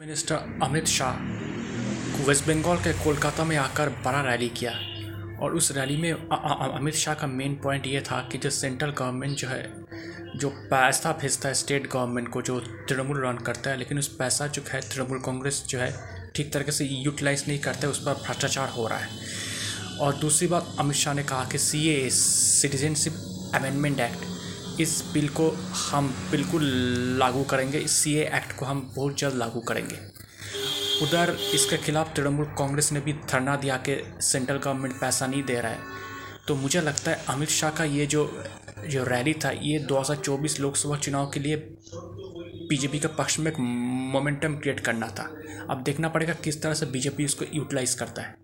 Minister Amit Shah waste Bengal के कोलकाता में आकर बड़ा रैली किया और उस रैली में अमित शाह का मेन पॉइंट ये था कि जो सेंट्रल गवर्नमेंट जो है, जो पैसा भेजता है स्टेट गवर्नमेंट को, जो तृणमूल रन करता है, लेकिन उस पैसा जो है तृणमूल कांग्रेस जो है, ठीक तरीके से यूटिलाइज नहीं करता है उस पर भ्रष्टाचार हो रहा है। और दूसरी बात, अमित शाह ने कहा कि C A citizenship amendment act इस बिल को हम बिल्कुल लागू करेंगे, इस सी एक्ट को हम बहुत जल्द लागू करेंगे। उधर इसके खिलाफ तृणमूल कांग्रेस ने भी धरना दिया कि सेंट्रल गवर्नमेंट पैसा नहीं दे रहा है। तो मुझे लगता है अमित शाह का ये जो जो रैली था, ये 2024 लोकसभा चुनाव के लिए बीजेपी के पक्ष में एक मोमेंटम क्रिएट करना था। अब देखना पड़ेगा किस तरह से बीजेपी इसको यूटिलाइज करता है।